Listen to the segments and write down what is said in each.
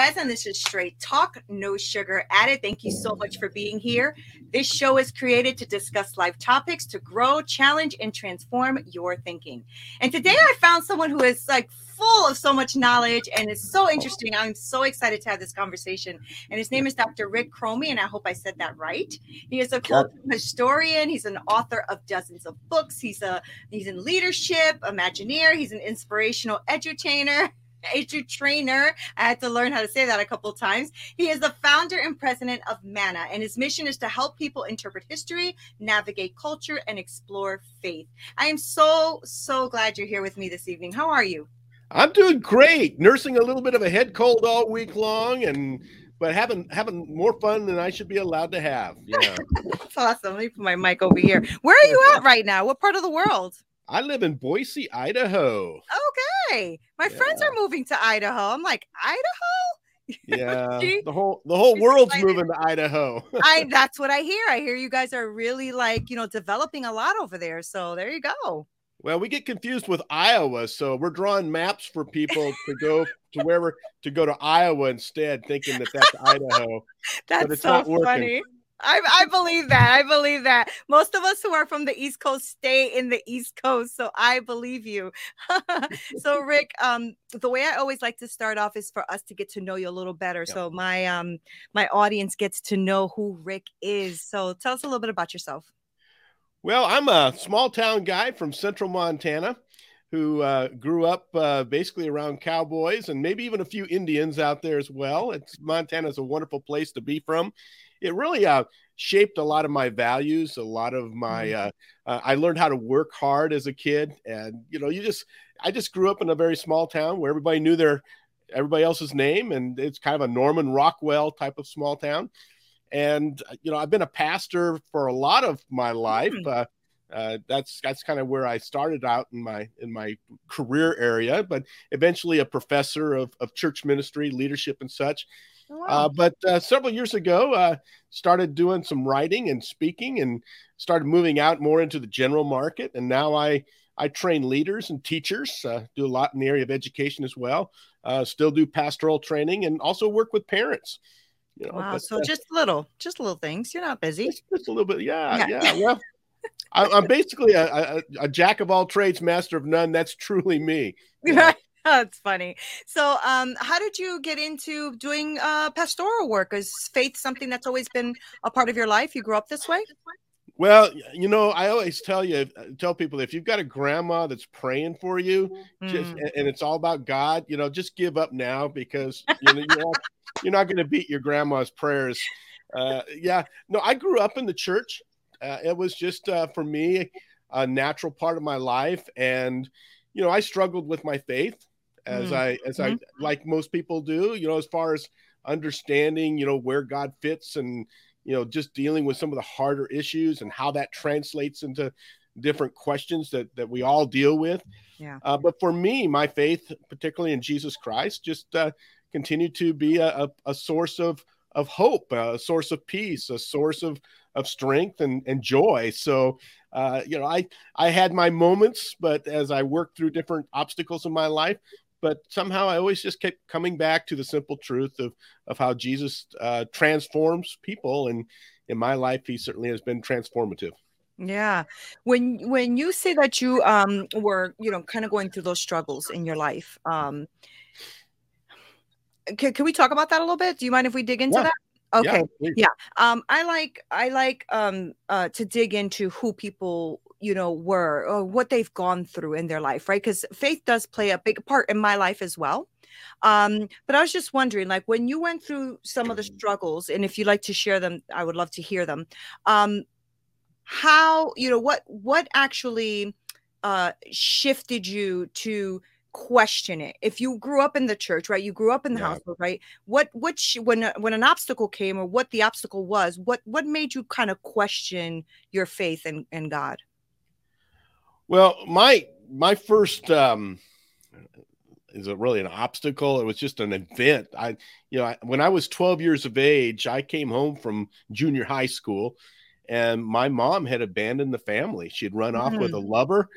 Perez, and this is Straight Talk, no sugar added. Thank you so much for being here. This show is created to discuss life topics to grow, challenge, and transform your thinking. And today I found someone who is like full of so much knowledge and it's so interesting. I'm so excited to have this conversation. And his name is Dr. Rick Chromey, and I hope I said that right. He is a cultural historian. He's an author of dozens of books. He's a he's in leadership, Imagineer. He's an inspirational edutainer. Edu trainer. I had to learn how to say that a couple of times. He is the founder and president of MANNA, and his mission is to help people interpret history, navigate culture, and explore faith. I am so, so glad you're here with me this evening. How are you? I'm doing great. Nursing a little bit of a head cold all week long and but having having more fun than I should be allowed to have. Yeah. That's awesome. Let me put my mic over here. Where are you at right now? What part of the world? I live in Boise, Idaho. Okay. My yeah. friends are moving to Idaho. I'm like, Idaho? Yeah. the whole the whole world's excited. moving to Idaho. I that's what I hear. I hear you guys are really like, you know, developing a lot over there. So there you go. Well, we get confused with Iowa, so we're drawing maps for people to go to wherever to go to Iowa instead, thinking that that's Idaho. that's so funny. I, I believe that. I believe that. Most of us who are from the East Coast stay in the East Coast, so I believe you. so, Rick, um, the way I always like to start off is for us to get to know you a little better, so my um my audience gets to know who Rick is. So, tell us a little bit about yourself. Well, I'm a small town guy from Central Montana who uh, grew up uh, basically around cowboys and maybe even a few Indians out there as well. It's Montana's a wonderful place to be from it really uh, shaped a lot of my values, a lot of my. Mm-hmm. Uh, uh, I learned how to work hard as a kid, and you know, you just I just grew up in a very small town where everybody knew their everybody else's name, and it's kind of a Norman Rockwell type of small town. And uh, you know, I've been a pastor for a lot of my life. Mm-hmm. Uh, uh, that's that's kind of where I started out in my in my career area, but eventually a professor of, of church ministry, leadership, and such. Oh, wow. Uh, but uh, several years ago, uh, started doing some writing and speaking, and started moving out more into the general market. And now I I train leaders and teachers, uh, do a lot in the area of education as well. Uh, still do pastoral training and also work with parents. You know, wow, but, so just little, just little things. You're not busy. Just, just a little bit, yeah, yeah. yeah. Well, I, am basically a, a, a, jack of all trades, master of none. That's truly me. Right. That's funny. So, um, how did you get into doing uh, pastoral work? Is faith something that's always been a part of your life? You grew up this way? Well, you know, I always tell you, uh, tell people if you've got a grandma that's praying for you, mm. just and it's all about God, you know, just give up now because you know, you're not, you're not going to beat your grandma's prayers. Uh, yeah, no, I grew up in the church. Uh, it was just uh, for me a natural part of my life, and you know, I struggled with my faith as mm. I as mm-hmm. I like most people do. You know, as far as understanding, you know, where God fits, and you know, just dealing with some of the harder issues and how that translates into different questions that that we all deal with. Yeah. Uh, but for me, my faith, particularly in Jesus Christ, just uh, continued to be a, a, a source of of hope, a source of peace, a source of of strength and, and joy. So, uh, you know, I I had my moments, but as I worked through different obstacles in my life, but somehow I always just kept coming back to the simple truth of of how Jesus uh, transforms people, and in my life, He certainly has been transformative. Yeah. When when you say that you um were, you know, kind of going through those struggles in your life, um can, can we talk about that a little bit? Do you mind if we dig into yeah. that? Okay. Yeah, yeah. Um I like I like um uh to dig into who people you know were or what they've gone through in their life right? Because faith does play a big part in my life as well. Um but i was just wondering like when you went through some of the struggles and if you'd like to share them i would love to hear them. Um how you know what what actually uh shifted you to question it? If you grew up in the church right you grew up in the yeah. household right what what sh- when when an obstacle came or what the obstacle was what what made you kind of question your faith in in god well my my first um is it really an obstacle it was just an event i you know I, when i was 12 years of age i came home from junior high school and my mom had abandoned the family. She had run off with a mm. lover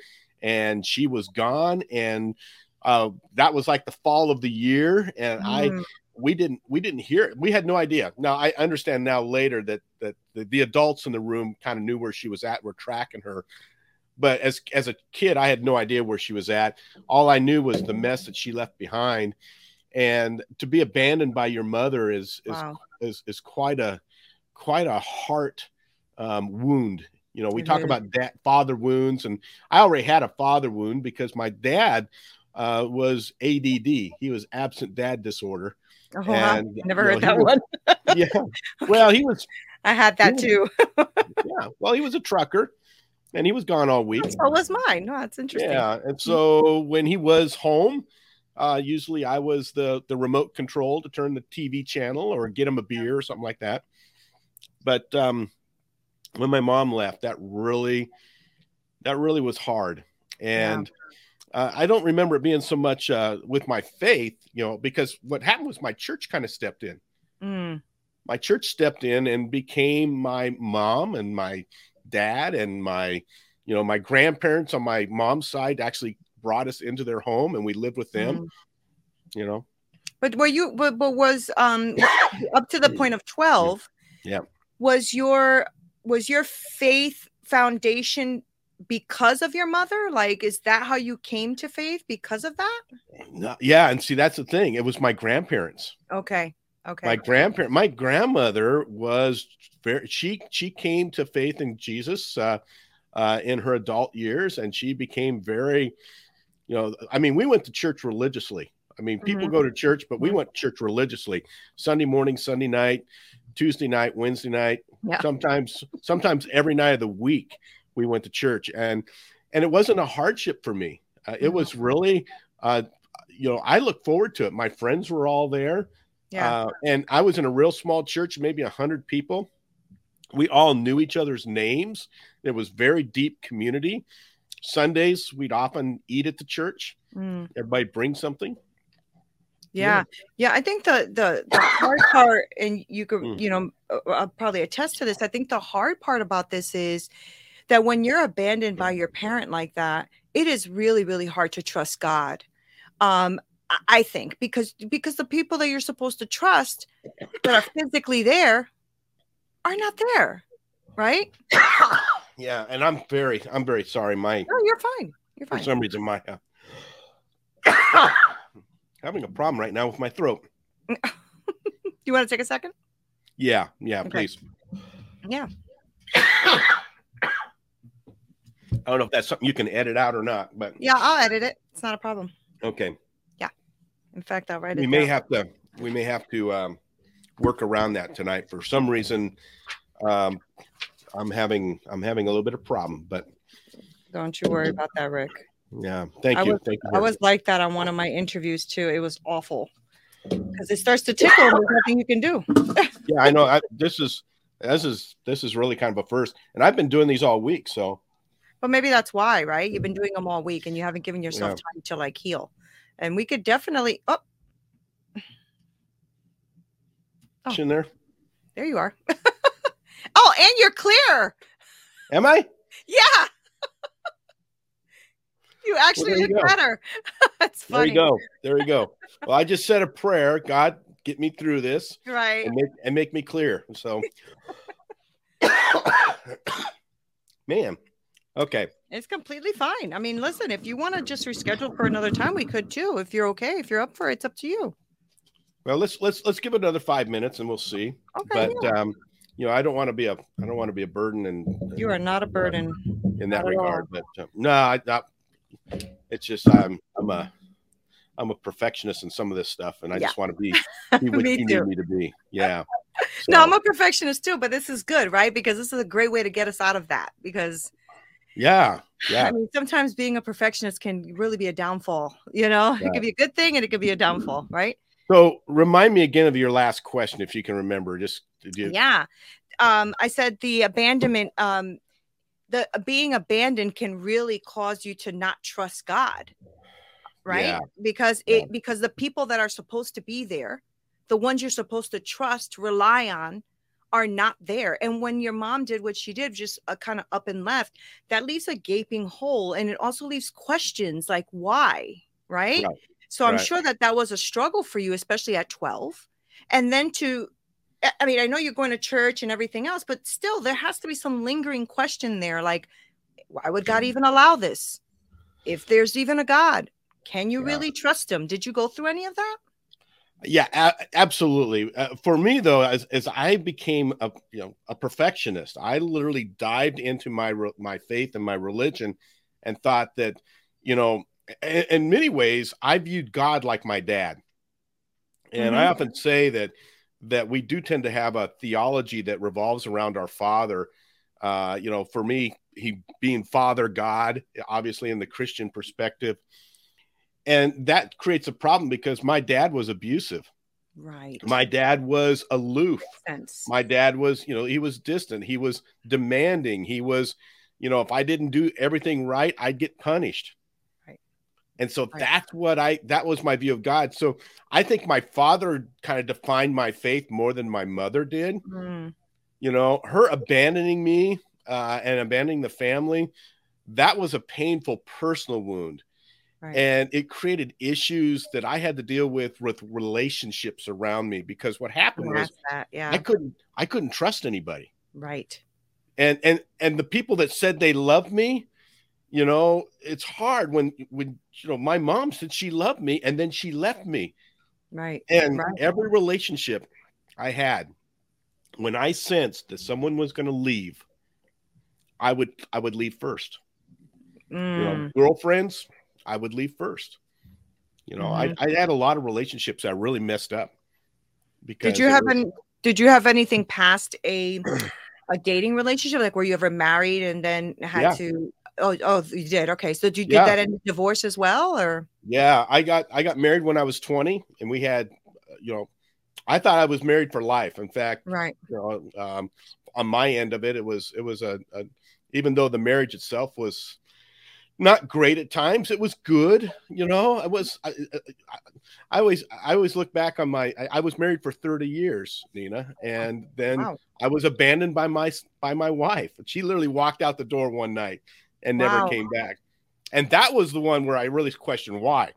and she was gone. And uh, that was like the fall of the year. And mm. I, we didn't, we didn't hear it. We had no idea. Now I understand now later that, that the, the adults in the room kind of knew where she was at. We're tracking her. But as, as a kid, I had no idea where she was at. All I knew was the mess that she left behind. And to be abandoned by your mother is, is, wow. is, is quite a, quite a heart um, wound. You know, we mm-hmm. talk about that father wounds, and I already had a father wound because my dad uh, was ADD. He was absent dad disorder. Oh, and, never heard know, that was, one. yeah. Well, he was. I had that too. yeah. Well, he was a trucker and he was gone all week. So was mine. No, that's interesting. Yeah. And so when he was home, uh, usually I was the the remote control to turn the TV channel or get him a beer or something like that. But um, when my mom left, that really, that really was hard. And yeah. uh, I don't remember it being so much uh, with my faith, you know, because what happened was my church kind of stepped in. Mm. My church stepped in and became my mom and my dad and my, you know, my grandparents on my mom's side actually brought us into their home and we lived with them. Mm. You know, but were you? But, but was um up to the point of twelve? Yeah. Was your was your faith foundation because of your mother? Like, is that how you came to faith because of that? No, yeah, and see, that's the thing. It was my grandparents. Okay. Okay. My grandparent, my grandmother was very. She she came to faith in Jesus uh, uh, in her adult years, and she became very. You know, I mean, we went to church religiously. I mean, people mm-hmm. go to church, but we mm-hmm. went to church religiously. Sunday morning, Sunday night, Tuesday night, Wednesday night, yeah. sometimes sometimes every night of the week we went to church and and it wasn't a hardship for me. Uh, it was really uh, you know, I look forward to it. My friends were all there. Yeah. Uh, and I was in a real small church, maybe a hundred people. We all knew each other's names. It was very deep community. Sundays, we'd often eat at the church. Mm. Everybody bring something. Yeah. yeah. I think the the, the hard part, and you could, mm. you know, uh, uh, probably attest to this. I think the hard part about this is that when you're abandoned by your parent like that, it is really, really hard to trust God. Um, I think because because the people that you're supposed to trust that are physically there are not there, right? Yeah, and I'm very, I'm very sorry. My no, you're fine. You're fine. For some reason, my uh, having a problem right now with my throat. Do you want to take a second? Yeah, yeah, okay. please. Yeah. I don't know if that's something you can edit out or not, but yeah, I'll edit it. It's not a problem. Okay. In fact, I'll write we it. We may have to. We may have to um, work around that tonight. For some reason, um, I'm having I'm having a little bit of problem, but don't you worry about that, Rick. Yeah, thank I you. Was, thank you. I was like that on one of my interviews too. It was awful because it starts to tickle. There's nothing you can do. yeah, I know. I, this is this is this is really kind of a first, and I've been doing these all week. So, but maybe that's why, right? You've been doing them all week, and you haven't given yourself yeah. time to like heal. And we could definitely. Oh, oh. in there. There you are. oh, and you're clear. Am I? Yeah. you actually well, look you better. That's funny. There you go. There you go. Well, I just said a prayer. God, get me through this. Right. And make, and make me clear. So, man. Okay. It's completely fine. I mean, listen, if you want to just reschedule for another time, we could too. If you're okay, if you're up for it, it's up to you. Well, let's let's let's give it another five minutes and we'll see. Okay. But yeah. um, you know, I don't want to be a I don't want to be a burden and you are not a burden in that regard. But uh, no, I not. It's just I'm I'm a I'm a perfectionist in some of this stuff, and I yeah. just want to be, be what you too. need me to be. Yeah. So. No, I'm a perfectionist too, but this is good, right? Because this is a great way to get us out of that. Because yeah, yeah. I mean, sometimes being a perfectionist can really be a downfall. You know, yeah. it could be a good thing and it could be a downfall, right? So remind me again of your last question, if you can remember. Just you... yeah, um, I said the abandonment. Um, the uh, being abandoned can really cause you to not trust God, right? Yeah. Because it yeah. because the people that are supposed to be there, the ones you're supposed to trust, rely on, are not there. And when your mom did what she did, just uh, kind of up and left, that leaves a gaping hole, and it also leaves questions like why, right? right. So I'm right. sure that that was a struggle for you, especially at 12. And then to, I mean, I know you're going to church and everything else, but still, there has to be some lingering question there like, why would God even allow this? If there's even a God, can you yeah. really trust him? Did you go through any of that? Yeah, a- absolutely. Uh, for me, though, as, as I became a you know a perfectionist, I literally dived into my re- my faith and my religion, and thought that you know in, in many ways, I viewed God like my dad. And mm-hmm. I often say that that we do tend to have a theology that revolves around our father. Uh, you know, for me, he being father God, obviously in the Christian perspective. And that creates a problem because my dad was abusive. Right. My dad was aloof. My dad was, you know, he was distant. He was demanding. He was, you know, if I didn't do everything right, I'd get punished. Right. And so right. that's what I that was my view of God. So I think my father kind of defined my faith more than my mother did. Mm. You know, her abandoning me uh, and abandoning the family, that was a painful personal wound. Right. And it created issues that I had to deal with with relationships around me because what happened was that, yeah. I couldn't I couldn't trust anybody. Right. And and and the people that said they loved me, you know it's hard when when you know my mom said she loved me and then she left me right and right. every relationship i had when i sensed that someone was going to leave i would i would leave first mm. you know mm. girlfriends i would leave first you know mm-hmm. I, I had a lot of relationships I really messed up because did you have was, any did you have anything past a a dating relationship like were you ever married and then had yeah. to Oh, oh, you did. Okay. So did you get yeah. that in divorce as well, or? Yeah, I got I got married when I was 20, and we had, you know, I thought I was married for life. In fact, right. You know, um, on my end of it, it was it was a, a even though the marriage itself was not great at times it was good you know i was i, I, I always i always look back on my I, I, was married for 30 years nina and then wow. i was abandoned by my by my wife she literally walked out the door one night and never wow. came back. And that was the one where I really questioned why.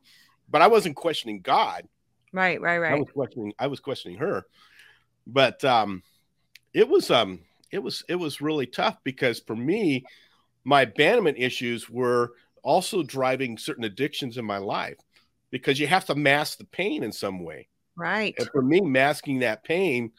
But I wasn't questioning God. Right, right, right. I was questioning I was questioning her. But um it was um it was it was really tough because for me my abandonment issues were also driving certain addictions in my life because you have to mask the pain in some way. Right. And for me masking that pain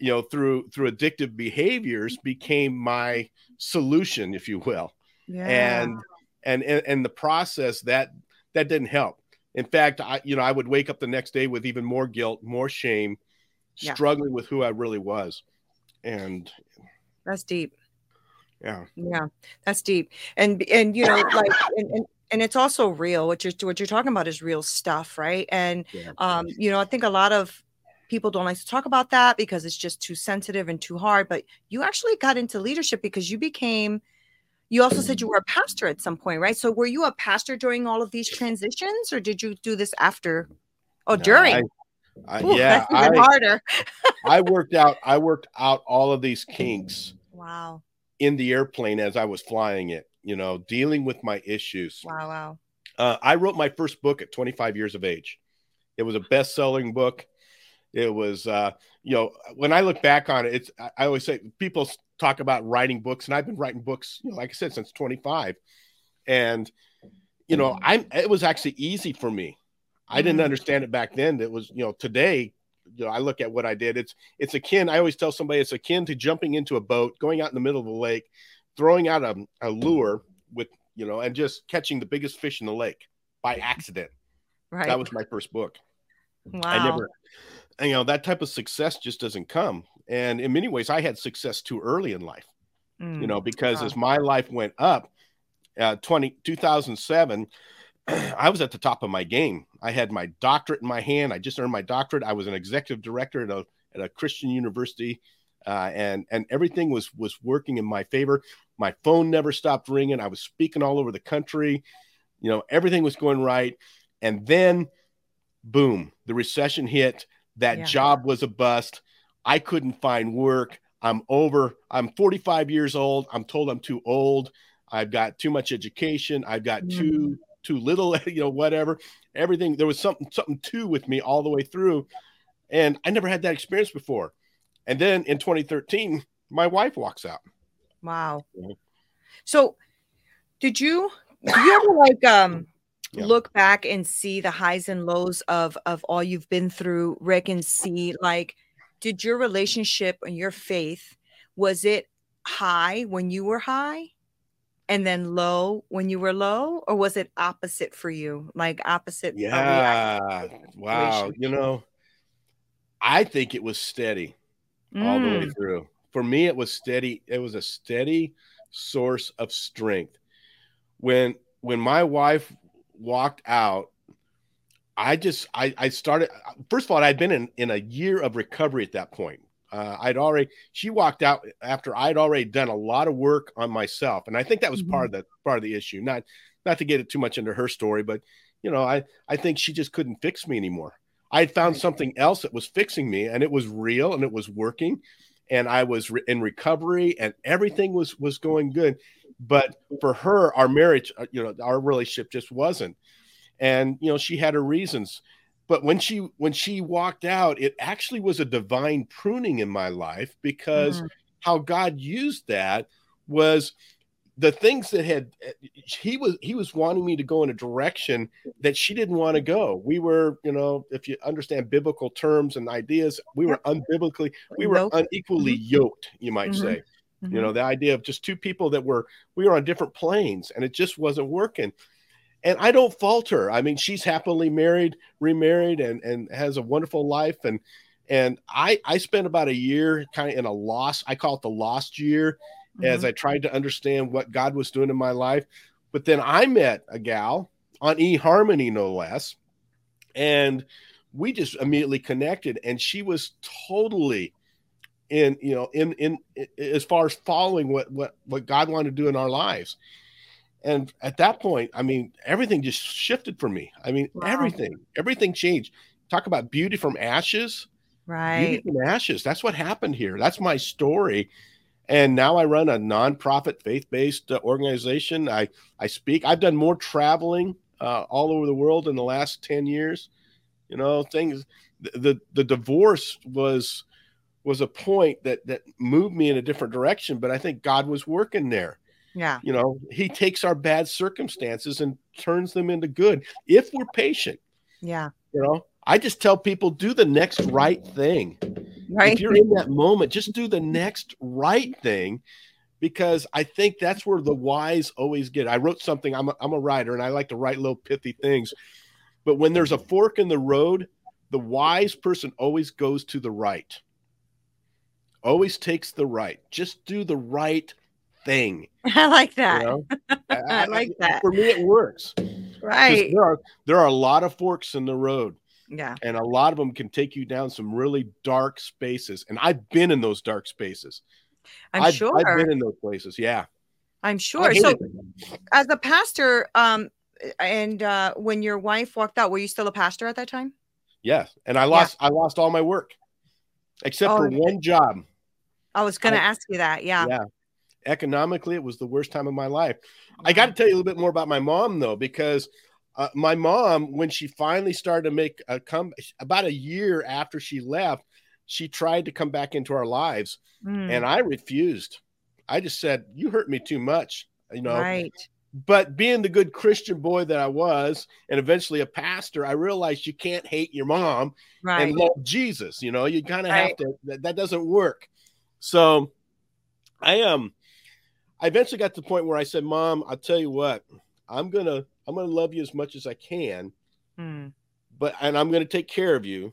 you know through through addictive behaviors became my solution if you will yeah. and and and the process that that didn't help in fact i you know i would wake up the next day with even more guilt more shame struggling with who i really was and that's deep Yeah. Yeah. That's deep. And and you know, like and, and and it's also real. What you're what you're talking about is real stuff, right? And Yeah. um, you know, I think a lot of people don't like to talk about that because it's just too sensitive and too hard. But you actually got into leadership because you became you also said you were a pastor at some point, right? So were you a pastor during all of these transitions, or did you do this after? Oh, No, during. I- I- Ooh, yeah, that's even I, harder. I worked out. I worked out all of these kinks Wow. In the airplane as I was flying it. You know, dealing with my issues. Wow. Wow. Uh, I wrote my first book at 25 years of age. It was a best-selling book. It was, uh, you know, when I look back on it, it's. I always say people talk about writing books, and I've been writing books, you know, like I said, since 25. And you know, I'm. It was actually easy for me. I didn't Mhm. understand it back then. It was, you know, today. You know, I look at what I did. It's it's akin. I always tell somebody it's akin to jumping into a boat, going out in the middle of the lake, throwing out a, a lure with you know, and just catching the biggest fish in the lake by accident. Right. That was my first book. wow. I never, you know, that type of success just doesn't come. And in many ways, I had success too early in life, Mm. you know, because wow. as my life went up, uh, 20, 2007, I was at the top of my game. I had my doctorate in my hand. I just earned my doctorate. I was an executive director at a, at a Christian university. Uh, and and everything was was working in my favor. My phone never stopped ringing. I was speaking all over the country. You know, everything was going right. And then, boom, the recession hit. That Yeah. job was a bust. I couldn't find work. I'm over. I'm 45 years old. I'm told I'm too old. I've got too much education. I've got Mm. too too little. You know, whatever. Everything. There was something something to with me all the way through, and I never had that experience before. And then in 2013, my wife walks out. Wow. So, did you do you ever like um Yeah. look back and see the highs and lows of of all you've been through, Rick, and see like did your relationship and your faith was it high when you were high and then low when you were low or was it opposite for you like opposite uh. Yeah. Wow. You know, I think it was steady all the way Mm, through. For me, it was steady. It was a steady source of strength. When when my wife walked out, I just I I started first of all, I'd been in, in a year of recovery at that point. Uh, I'd already she walked out after I'd already done a lot of work on myself. And I think that was part of the part of the issue. Not not to get it too much into her story, but you know, I I think she just couldn't fix me anymore. I had found something else that was fixing me and it was real and it was working and I was re- in recovery and everything was was going good. But for her, our marriage, uh, you know, our relationship just wasn't. And you know, she had her reasons. But when she when she walked out, it actually was a divine pruning in my life because Mhm. how God used that was the things that had he was he was wanting me to go in a direction that she didn't want to go. We were, you know, if you understand biblical terms and ideas, we were unbiblically, we were unequally yoked, you might Mhm. say. Mhm. You know, the idea of just two people that were we were on different planes and it just wasn't working. And I don't fault her. I mean, she's happily married, remarried, and and has a wonderful life. And and I I spent about a year kind of in a loss. I call it the lost year as Mhm. I tried to understand what God was doing in my life. But then I met a gal on eHarmony, no less, and we just immediately connected. And she was totally in, you know, in in, in as far as following what what what God wanted to do in our lives. And at that point, I mean, everything just shifted for me. I mean, Wow. everything, everything changed. Talk about beauty from ashes right Beauty from ashes. That's what happened here. That's my story. And now I run a nonprofit, faith-based uh, organization. I I speak. I've done more traveling uh, all over the world in the last ten years. You know, things. The, the the divorce was was a point that that moved me in a different direction. But I think God was working there. Yeah You know, He takes our bad circumstances and turns them into good if we're patient. yeah You know, I just tell people do the next right thing right if you're in that moment, just do the next right thing because I think that's where the wise always get. I wrote something, I'm a, I'm a writer and I like to write little pithy things. But when there's a fork in the road, the wise person always goes to the right, always takes the right. Just do the right thing. I like that. You know? I like that. For me, it works. Right. There are there are a lot of forks in the road, Yeah. and a lot of them can take you down some really dark spaces. And I've been in those dark spaces. I'm I've, sure. I've been in those places. Yeah. I'm sure. So it. as a pastor, um, and uh, when your wife walked out, were you still a pastor at that time? Yes, And I lost I lost all my work, except Oh, for one job. I was going to ask you that. Yeah. Yeah. Economically, it was the worst time of my life. I got to tell you a little bit more about my mom though, because uh, my mom, when she finally started to make a come, about a year after she left, she tried to come back into our lives, Mm, and I refused. I just said, "You hurt me too much," you know. right. But being the good Christian boy that I was, and eventually a pastor, I realized you can't hate your mom Right. and love Jesus. You know, you kind of Right. have to. That, that doesn't work. So, I um, I eventually got to the point where I said, "Mom, I'll tell you what, I'm gonna I'm gonna love you as much as I can, Mm, but and I'm gonna take care of you,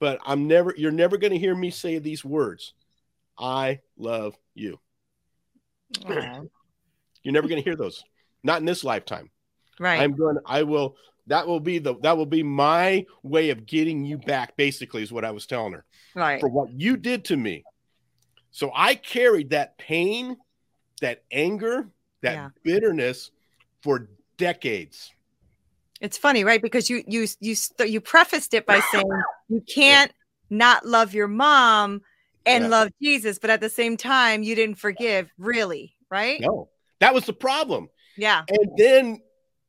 but I'm never you're never gonna hear me say these words. I love you. You're never gonna hear those. Not in this lifetime. right. I'm going. I will. That will be the. That will be my way of getting you back. Basically, is what I was telling her right. for what you did to me. So I carried that pain, that anger, that Yeah. bitterness for decades. It's funny, right? Because you you you you prefaced it by saying you can't not love your mom and Yeah. love Jesus, but at the same time you didn't forgive, really, right? No, that was the problem. Yeah. And then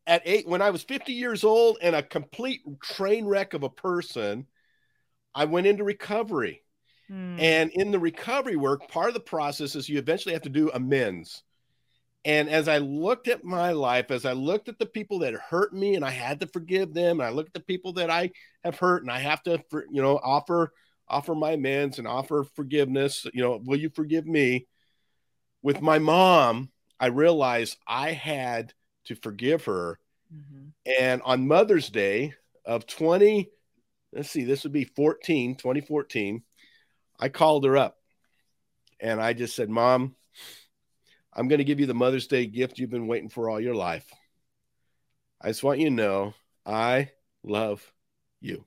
at eight, when I was 50 years old and a complete train wreck of a person, I went into recovery. Mm, And in the recovery work, part of the process is you eventually have to do amends. And as I looked at my life, as I looked at the people that hurt me and I had to forgive them, and I looked at the people that I have hurt and I have to, you know, offer offer my amends and offer forgiveness. You know, will you forgive me? With my mom, I realized I had to forgive her. mhm. And on Mother's Day of 20, let's see, this would be 14, 2014, I called her up and I just said, Mom, I'm going to give you the Mother's Day gift you've been waiting for all your life. I just want you to know I love you.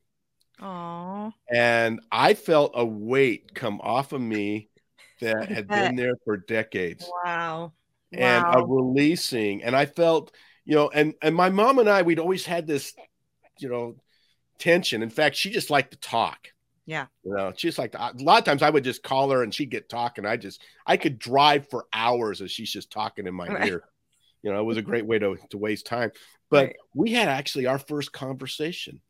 Aw. And I felt a weight come off of me that had been there for decades Wow. and a Wow. releasing. And I felt, you know, and and my mom and I, we'd always had this, you know, tension. In fact, she just liked to talk. Yeah. You know, she just like a lot of times I would just call her and she'd get talking. I just I could drive for hours as she's just talking in my Right. ear. You know, it was a great way to to waste time. But Right. we had actually our first conversation.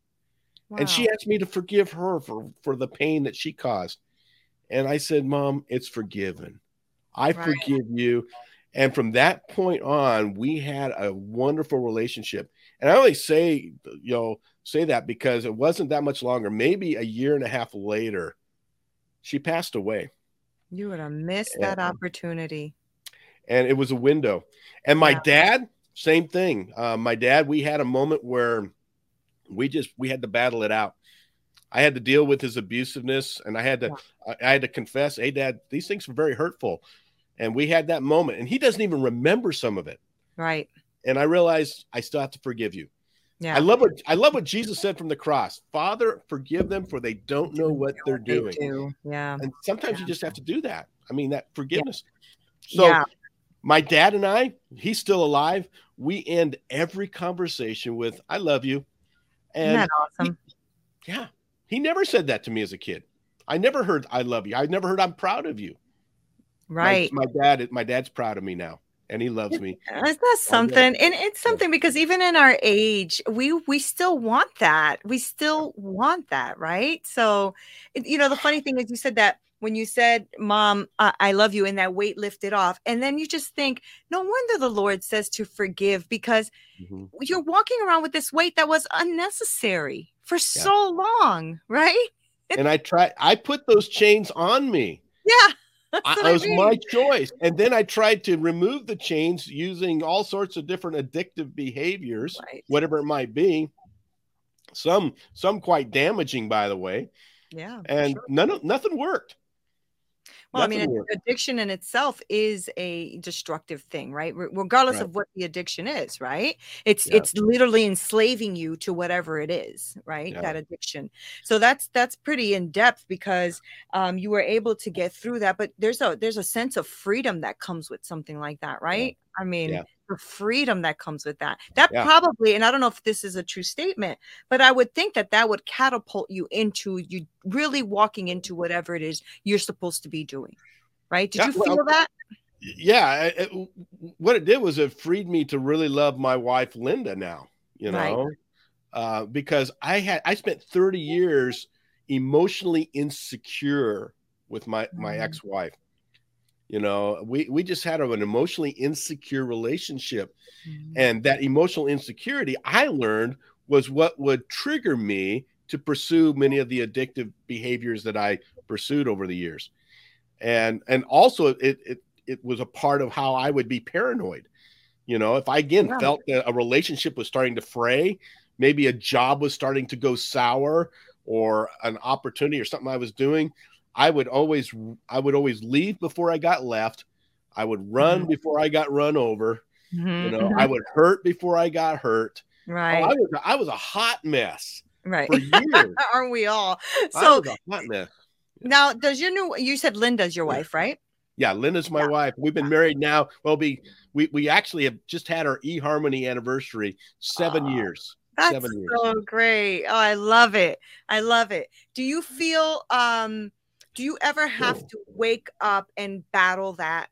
And she asked me to forgive her for for the pain that she caused. And I said, "Mom, it's forgiven. I Right. forgive you." And from that point on, we had a wonderful relationship. And I only say, you know, say that because it wasn't that much longer. Maybe a year and a half later, she passed away. you would have missed Yeah. that opportunity. and it was a window. And my Yeah. dad, same thing. Uh, my dad, we had a moment where we just we had to battle it out. I had to deal with his abusiveness, and I had to I, I had to confess, "Hey, Dad, these things were very hurtful." And we had that moment, and he doesn't even remember some of it. Right. And I realized I still have to forgive you. Yeah. I love what I love what Jesus said from the cross. Father, forgive them, for they don't know what they're They doing. do. Yeah. And sometimes you just have to do that. I mean, that forgiveness. Yeah. So yeah. my dad and I, he's still alive. We end every conversation with "I love you," Isn't and that awesome? yeah, he never said that to me as a kid. I never heard "I love you." I never heard "I'm proud of you." My- Right. My, dad, my dad's proud of me now, and he loves me. Isn't that something? And it's something because even in our age, we we still want that. We still want that, right? So, you know, the funny thing is, you said that when you said, "Mom, I, I love you," and that weight lifted off, and then you just think, no wonder the Lord says to forgive because Mhm. you're walking around with this weight that was unnecessary for so long, right? And I try. I put those chains on me. Yeah. I, it was my choice. And then I tried to remove the chains using all sorts of different addictive behaviors, Right. whatever it might be. Some some quite damaging, by the way. Yeah. And sure. none of nothing worked. Well, I mean, addiction in itself is a destructive thing, right? regardless right. of what the addiction is, right? It's yeah. it's literally enslaving you to whatever it is, right? Yeah. That addiction. So that's that's pretty in depth because um, you were able to get through that. But there's a there's a sense of freedom that comes with something like that, right? Yeah. I mean, the freedom that comes with that. That probably, and I don't know if this is a true statement, but I would think that that would catapult you into you really walking into whatever it is you're supposed to be doing. Right? Did you feel well, that? Yeah. It, what it did was it freed me to really love my wife, Linda, now, you know, right. uh, because I had, I spent 30 years emotionally insecure with my, my mm-hmm. ex-wife you know we we just had an emotionally insecure relationship mm-hmm. and that emotional insecurity i learned was what would trigger me to pursue many of the addictive behaviors that i pursued over the years and and also it it, it was a part of how i would be paranoid you know if i again yeah. felt that a relationship was starting to fray maybe a job was starting to go sour or an opportunity or something i was doing I would always I would always leave before I got left. I would run mm-hmm. before I got run over. Mm-hmm. You know, I mm-hmm. would hurt before I got hurt. Right. Oh, I was I was a hot mess. Right. For years. Aren't we all? So hot mess. Now, does your new you said Linda's your wife, right? Yeah, Linda's my yeah. wife. We've been married now. Well, be we we actually have just had our eHarmony anniversary, seven oh, years. That's seven years. so great. Oh, I love it. I love it. Do you feel um do you ever have to wake up and battle that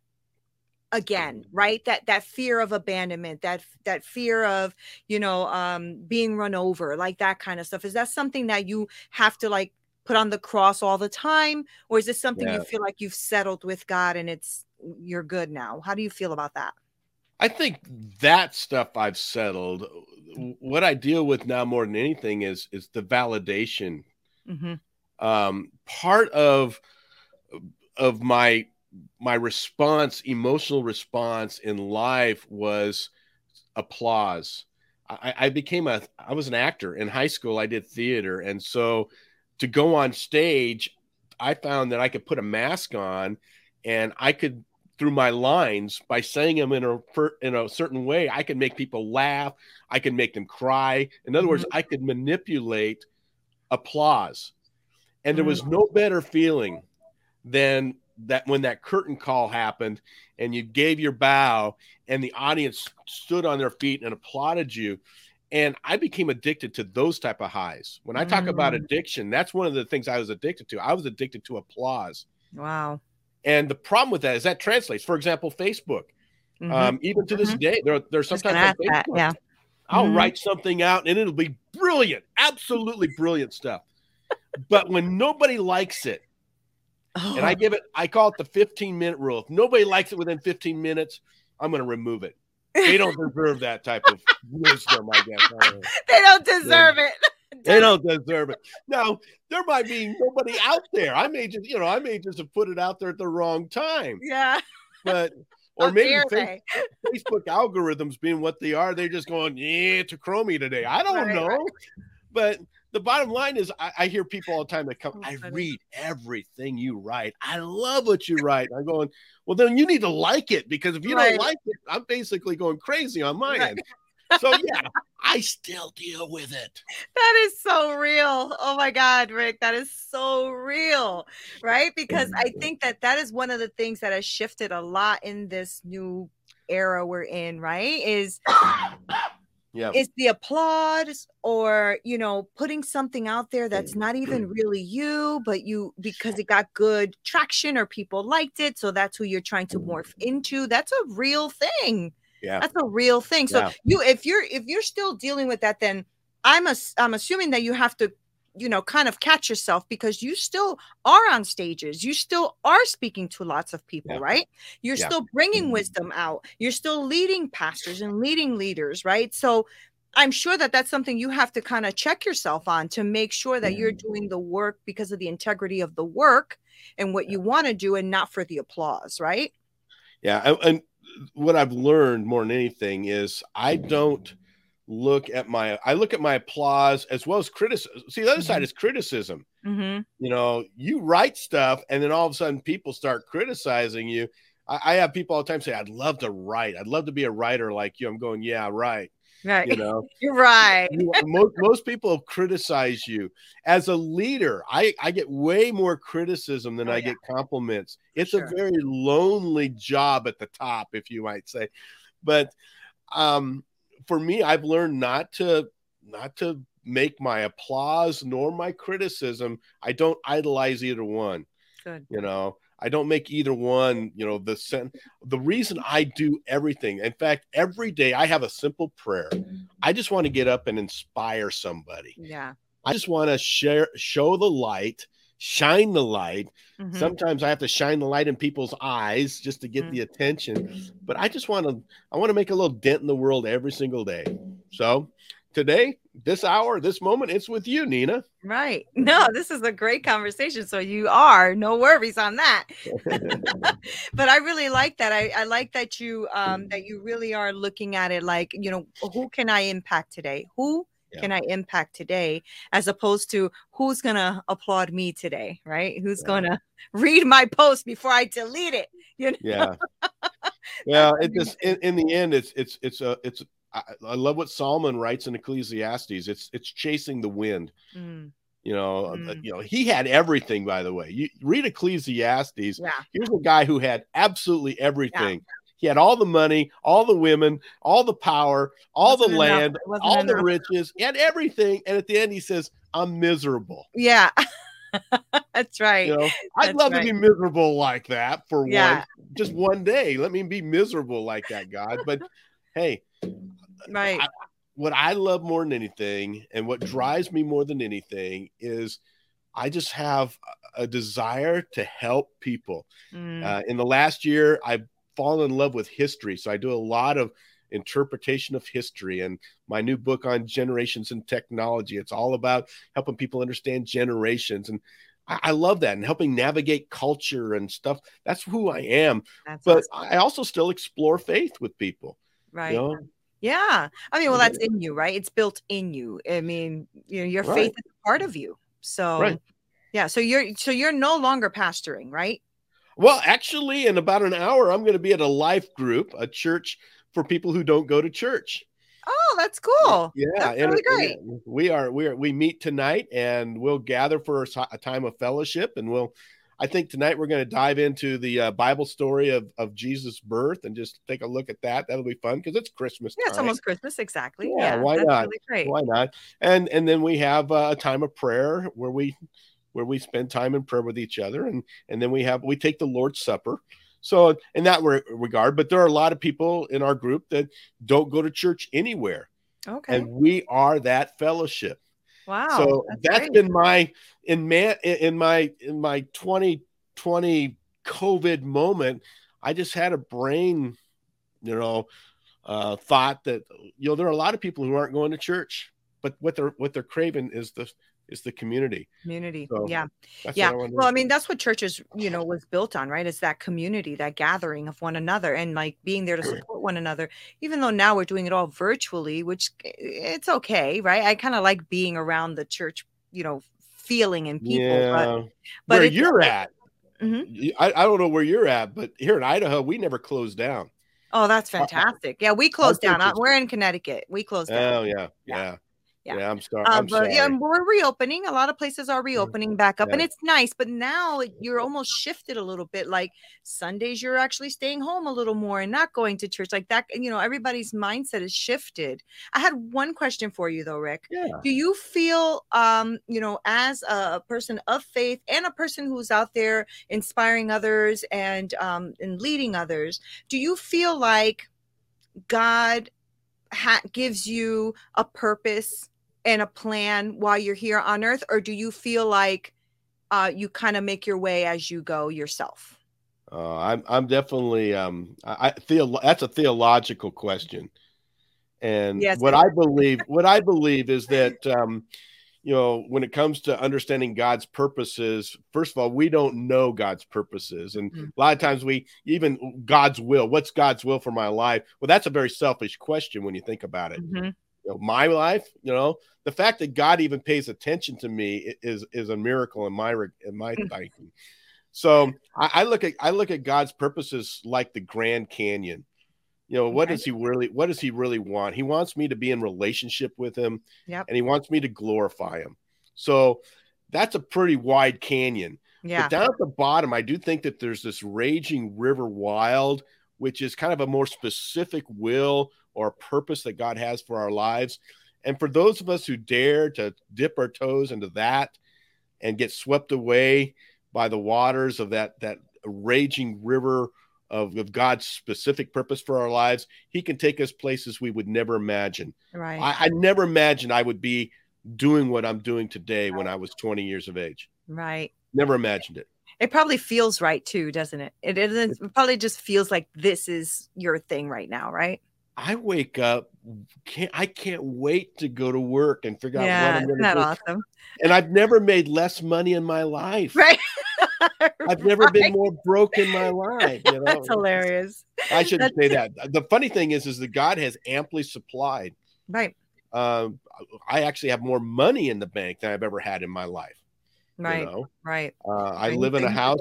again right? That that fear of abandonment that that fear of you know um being run over like that kind of stuff. Is that something that you have to like put on the cross all the time? Or is this something yeah. you feel like you've settled with god and it's you're good now? How do you feel about that? I think that stuff i've settled. What i deal with now more than anything is is the validation mm-hmm um, part of of my my response, emotional response in life was applause. I, I became a I was an actor in high school. I did theater, and so to go on stage, I found that I could put a mask on, and I could through my lines by saying them in a in a certain way, I could make people laugh. I could make them cry. In other mm-hmm. words, I could manipulate applause. And there was no better feeling than that when that curtain call happened and you gave your bow and the audience stood on their feet and applauded you. And i became addicted to those type of highs. When i talk mm. about addiction that's one of the things i was addicted to. I was addicted to applause. Wow. And the problem with that is that translates. For example facebook. Mm-hmm. um, even to this mm-hmm. day there, there's sometimes yeah. I'll mm-hmm. write something out and it'll be brilliant absolutely brilliant stuff but when nobody likes it, oh. and I oh. give it, I call it the 15 minute rule. If nobody likes it within 15 minutes, I'm going to remove it. They don't deserve that type of wisdom, I guess. they don't deserve it. They don't deserve it. Now, there might be nobody out there. I may just, you know, I may just have put it out there at the wrong time. Yeah. But or maybe Facebook, Facebook, algorithms being what they are, they're just going, yeah, to Chromey today. I don't right, know. Right. But the bottom line is I, I, hear people all the time that come, oh, I read everything you write. I love what you write. I'm going, well, then you need to like it because if you right. don't like it, I'm basically going crazy on my right. end. So yeah, I still deal with it. That is so real. Oh my God, Rick, that is so real, right? Because I mm-hmm. think that that is one of the things that has shifted a lot in this new era we're in, right? Is yeah. is the applause or you know putting something out there that's not even really you but you because it got good traction or people liked it so that's who you're trying to mm. morph into that's a real thing. Yeah. That's a real thing. So yeah. you if you're if you're still dealing with that then i'm a, i'm assuming that you have to you know kind of catch yourself because you still are on stages you still are speaking to lots of people yeah. right you're yeah. still bringing mm-hmm. wisdom out you're still leading pastors and leading leaders right so i'm sure that that's something you have to kind of check yourself on to make sure that you're mm-hmm. doing the work because of the integrity of the work and what you want to do and not for the applause right yeah and what i've learned more than anything is i don't look at my I look at my applause as well as criticism. See, the other mm-hmm. side is criticism. Mm-hmm. You know, you write stuff, and then all of a sudden people start criticizing you. I, I have people all the time say, "I'd love to write. I'd love to be a writer like you." I'm going, "Yeah, right." Right. You know, You're right. You- most, most people criticize you as a leader. I, I get way more criticism than Oh, I yeah. get compliments. It's Sure. a very lonely job at the top, if you might say. But um, for me, I've learned not to not to make my applause nor my criticism. I don't idolize either one Good. you know i don't make either one you know the sen- the reason i do everything in fact every day i have a simple prayer i just want to get up and inspire somebody Yeah. i just want to share show the light shine the light Mhm. sometimes i have to shine the light in people's eyes just to get Mhm. the attention but i just want to i want to make a little dent in the world every single day so today this hour this moment it's with you nina Right. No, this is a great conversation. So you are no worries on that. but I really like that. I, I like that you um that you really are looking at it like, you know, who can I impact today? Who Yeah. can I impact today? As opposed to who's gonna applaud me today, right? Who's Yeah. gonna read my post before I delete it? You know? yeah yeah it just in, in the end it's it's it's a it's I, I love what solomon writes in ecclesiastes it's it's chasing the wind Mm, you know uh, Mm. you know he had everything by the way you read ecclesiastes yeah. here's a guy who had absolutely everything he had all the money all the women all the power all the enough. land all the riches he had everything and at the end he says i'm miserable Yeah. That's right. you know i'd That's love right. to be miserable like that for Yeah. one just one day let me be miserable like that god but hey Right. I- what I love more than anything, and what drives me more than anything, is I just have a a desire to help people. Mm, Uh, in the last year, I've fallen in love with history, so I do a lot of interpretation of history. And my new book on generations and technology, it's all about helping people understand generations, and I, I love that, and helping navigate culture and stuff. That's who I am. that's But awesome. I also still explore faith with people. right. You know, Yeah. I mean, well, that's in you, right? It's built in you. I mean, you know, your Right. faith is part of you. So Right. yeah, so you're so you're no longer pastoring, right? Well, actually, in about an hour, I'm going to be at a life group, a church for people who don't go to church. Oh, that's cool. Yeah, That's and- really great. We are we are we meet tonight, and we'll gather for a, time of fellowship, and we'll. I think tonight we're going to dive into the uh, Bible story of of Jesus' birth and just take a look at that. That'll be fun because it's Christmas Yeah, it's almost Christmas, exactly. Yeah, Yeah, why that's not? really. Why not? And and then we have uh, a time of prayer where we where we spend time in prayer with each other, and and then we have we take the Lord's Supper. So in that re- regard, but there are a lot of people in our group that don't go to church anywhere, Okay. and we are that fellowship. wow. so that's that's been my in man in my in my 2020 COVID moment. I just had a brain, you know, uh, thought that you know there are a lot of people who aren't going to church, but what they're what they're craving is the is the community. community. So, yeah. Yeah I well i mean that's what churches you know was built on right it's that community that gathering of one another and like being there to support one another even though now we're doing it all virtually which eh, it's okay right i kind of like being around the church you know feeling and people yeah, but where you're at. Mhm. y- I, I don't know where you're at, but here in Idaho, we never closed down. oh that's fantastic yeah we closed down is- we're in connecticut we closed down Oh yeah, Yeah. yeah, Yeah. yeah. I'm, star- Uh, I'm but sorry. yeah, we're reopening. A lot of places are reopening back up, and it's nice. But now you're almost shifted a little bit. Like Sundays, you're actually staying home a little more and not going to church like that. You know, everybody's mindset is shifted. I had one question for you though, Rick. yeah. Do you feel, um, you know, as a person of faith and a person who's out there inspiring others and um, and leading others, do you feel like God ha- gives you a purpose and a plan while you're here on earth or do you feel like uh, you kind of make your way as you go yourself Uh, I'm I'm definitely um I, I theo- that's a theological question, and Yes, what I believe what I believe is that um you know when it comes to understanding God's purposes, first of all, we don't know God's purposes, and Mm. a lot of times we even God's will. What's God's will for my life? Well, that's a very selfish question when you think about it. Mhm. You know, my life, you know, the fact that God even pays attention to me is is a miracle in my in my mm. thinking. So I, I, look at I look at God's purposes like the Grand Canyon. You know, what does he really what does he really want? He wants me to be in relationship with him yep. and he wants me to glorify him. So that's a pretty wide canyon. Yeah. But down at the bottom, I do think that there's this raging river wild, which is kind of a more specific will or purpose that God has for our lives. And for those of us who dare to dip our toes into that and get swept away by the waters of that that raging river of, of God's specific purpose for our lives, He can take us places we would never imagine. Right. I, I never imagined I would be doing what I'm doing today right. when I was 20 years of age. Right. Never imagined it. It probably feels right too, doesn't it? It, it, it probably just feels like this is your thing right now, right? I wake up, can't I can't wait to go to work and figure yeah, out what I'm going to do. awesome? And I've never made less money in my life. Right. I've never right. been more broke in my life. You know? That's hilarious. I shouldn't That's... say that. The funny thing is, is that God has amply supplied. Right. Um, I actually have more money in the bank than I've ever had in my life. Right. You know? Right. Uh, I live in a house.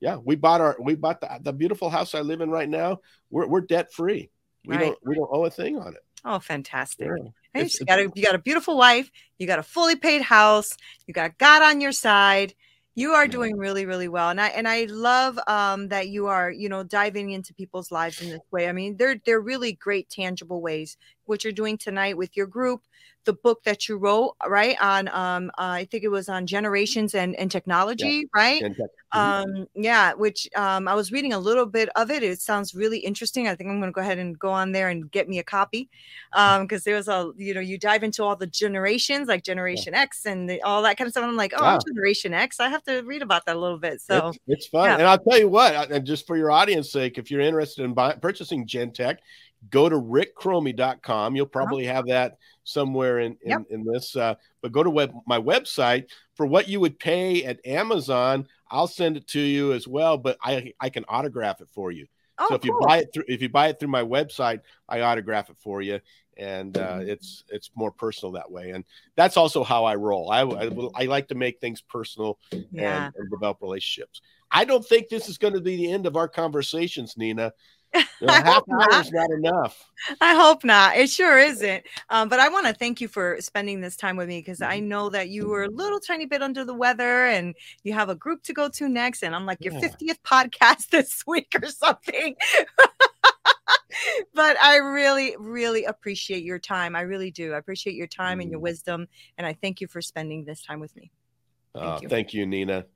Yeah, we bought our we bought the, the beautiful house I live in right now. We're we're debt free. We right. don't we don't owe a thing on it. Oh, fantastic! Yeah. you got a you got a beautiful wife. You got a fully paid house. You got God on your side. You are doing really, really well, and I and I love um, that you are, you know, diving into people's lives in this way. I mean, they're they're really great, tangible ways. What you're doing tonight with your group, the book that you wrote, right? On um, uh, I think it was on generations and, and technology, yeah. right? Mm-hmm. Um, yeah, which um, I was reading a little bit of it. It sounds really interesting. I think I'm going to go ahead and go on there and get me a copy because um, there was a, you know, you dive into all the generations, like Generation yeah. X and the, all that kind of stuff. I'm like, oh, yeah. I'm Generation X. I have to read about that a little bit. So it's, it's fun. And I'll tell you what, and just for your audience sake, if you're interested in buy, purchasing GenTech, go to rickchromey.com. You'll uh-huh. probably have that somewhere in in, yep. in this. Uh, but go to web, my website for what you would pay at Amazon. I'll send it to you as well, but I I can autograph it for you. Oh, so if cool. you buy it through if you buy it through my website, I autograph it for you, and uh, mm-hmm. it's it's more personal that way. And that's also how I roll. I I, I like to make things personal yeah. and, and develop relationships. I don't think this is going to be the end of our conversations, Nina. Half hour is not enough. I hope not. It sure isn't. Um, but I want to thank you for spending this time with me because I mm-hmm. know that you were a little tiny bit under the weather and you have a group to go to next. And I'm like your yeah. 50th podcast this week or something. but I really, really appreciate your time. I really do. I appreciate your time and your mm. wisdom. And I thank you for spending this time with me. Thank, uh, you. thank you, Nina.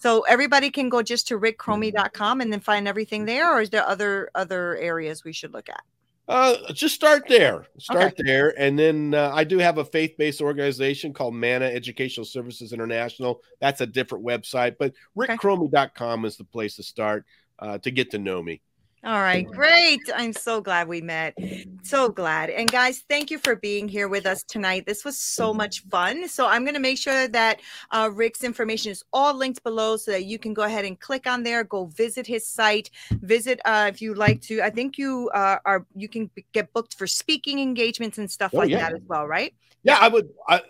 So everybody can go just to rickchromey.com and then find everything there, or is there other other areas we should look at? Uh, just start there. Start okay. there, and then uh, I do have a faith-based organization called MANNA Educational Services International. That's a different website, but rickchromey.com is the place to start uh, to get to know me. All right, great. I'm so glad we met. So glad. And guys, thank you for being here with us tonight. This was so much fun. So I'm going to make sure that uh, Rick's information is all linked below so that you can go ahead and click on there, go visit his site, visit uh, if you like to. I think you uh, are you can get booked for speaking engagements and stuff oh, like yeah. that as well, right? Yeah, yeah. I would. I,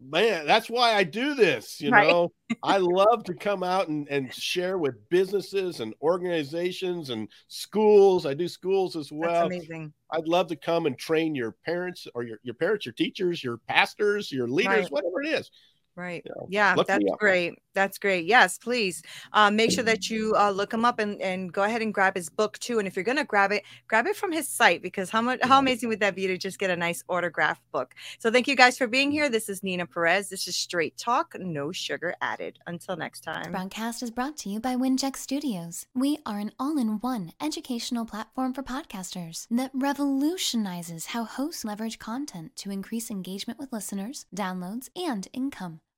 man, that's why I do this. You right. know, I love to come out and, and share with businesses and organizations and schools. I do schools as well. That's amazing. I'd love to come and train your parents or your, your parents, your teachers, your pastors, your leaders, right. whatever it is. Right. You know, yeah, that's great. That's great. Yes, please uh, make sure that you uh, look him up and, and go ahead and grab his book too. And if you're going to grab it, grab it from his site because how much how amazing would that be to just get a nice autograph book? So thank you guys for being here. This is Nina Perez. This is Straight Talk, no sugar added. Until next time. Broadcast is brought to you by Winject Studios. We are an all-in-one educational platform for podcasters that revolutionizes how hosts leverage content to increase engagement with listeners, downloads, and income.